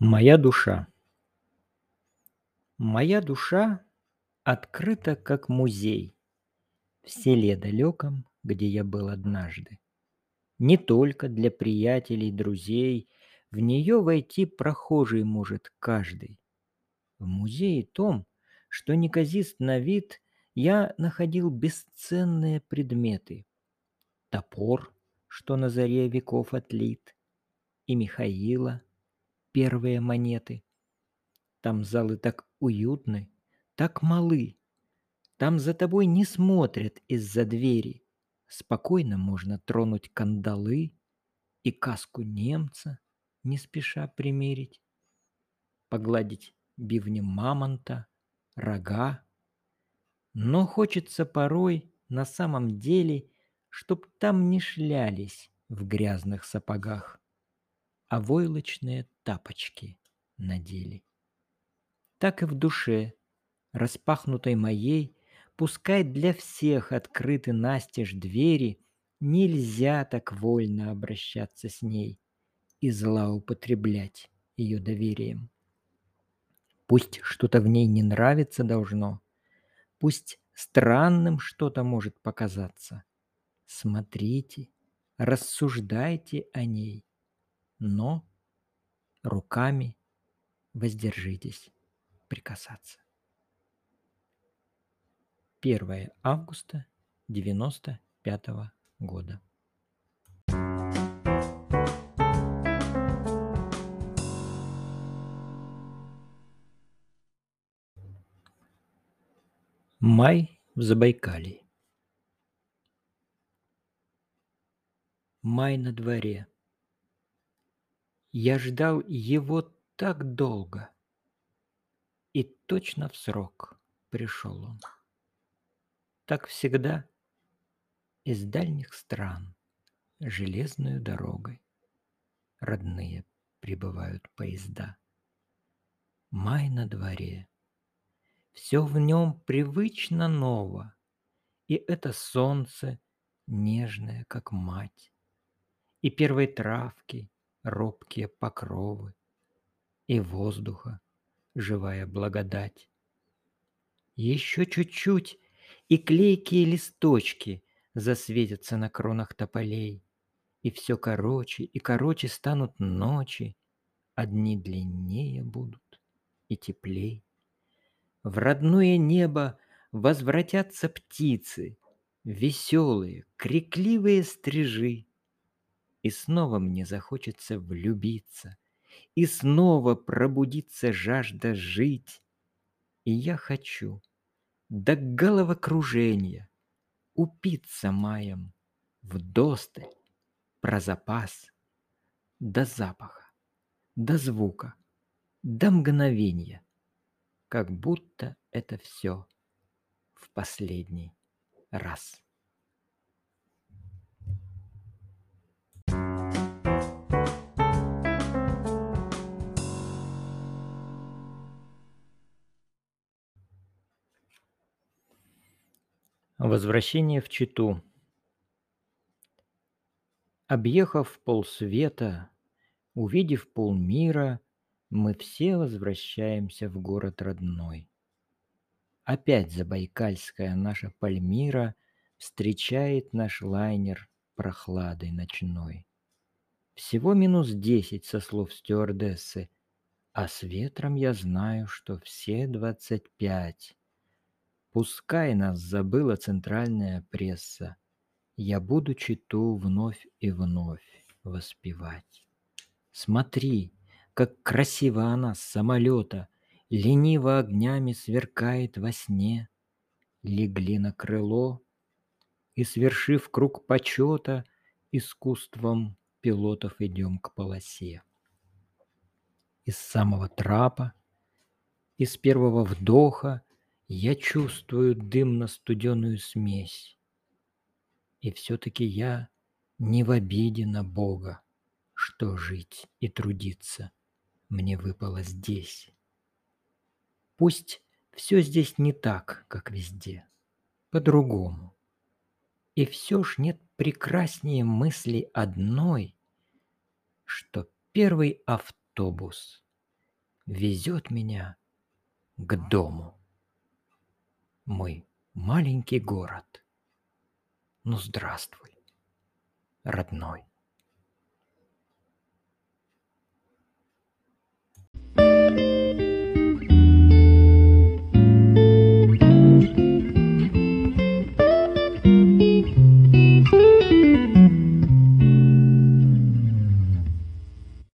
Моя душа. Моя душа открыта, как музей В селе далеком, где я был однажды. Не только для приятелей, друзей, В нее войти прохожий может каждый. В музее том, что неказист на вид, Я находил бесценные предметы. Топор, что на заре веков отлит, И Михаила первые монеты. Там залы так уютны, так малы. Там за тобой не смотрят из-за двери. Спокойно можно тронуть кандалы И каску немца не спеша примерить. Погладить бивнем мамонта, рога. Но хочется порой на самом деле, Чтоб там не шлялись в грязных сапогах, А войлочные тапочки надели так и в душе, распахнутой моей, Пускай для всех открыты настежь двери, Нельзя так вольно обращаться с ней И злоупотреблять ее доверием. Пусть что-то в ней не нравиться должно, Пусть странным что-то может показаться. Смотрите, рассуждайте о ней, Но руками воздержитесь прикасаться. 1 августа 95 года. Май в Забайкалье. Май на дворе. Я ждал его так долго. И точно в срок пришел он. Так всегда из дальних стран железную дорогой родные прибывают поезда. Май на дворе. Все в нем привычно ново, И это солнце нежное, как мать, И первой травки робкие покровы, И воздуха живая благодать. Еще чуть-чуть, и клейкие листочки засветятся на кронах тополей, и все короче и короче станут ночи, одни длиннее будут и теплей. В родное небо возвратятся птицы, веселые, крикливые стрижи, и снова мне захочется влюбиться, и снова пробудится жажда жить. И я хочу до головокружения упиться маем в досталь про запас до запаха, до звука, до мгновения, как будто это все в последний раз. Возвращение в Читу. Объехав полсвета, увидев полмира, мы все возвращаемся в город родной. Опять забайкальская наша Пальмира встречает наш лайнер прохладой ночной. Всего минус десять со слов стюардессы, а с ветром я знаю, что все двадцать пять. Пускай нас забыла центральная пресса, Я буду читу вновь и вновь воспевать. Смотри, как красиво она с самолета Лениво огнями сверкает во сне. Легли на крыло и, свершив круг почета, Искусством пилотов идем к полосе. Из самого трапа, из первого вдоха я чувствую дымно-студеную смесь. И все-таки я не в обиде на Бога, что жить и трудиться мне выпало здесь. Пусть все здесь не так, как везде, по-другому. И все ж нет прекраснее мысли одной, что первый автобус везет меня к дому. Мой маленький город. Ну здравствуй, родной.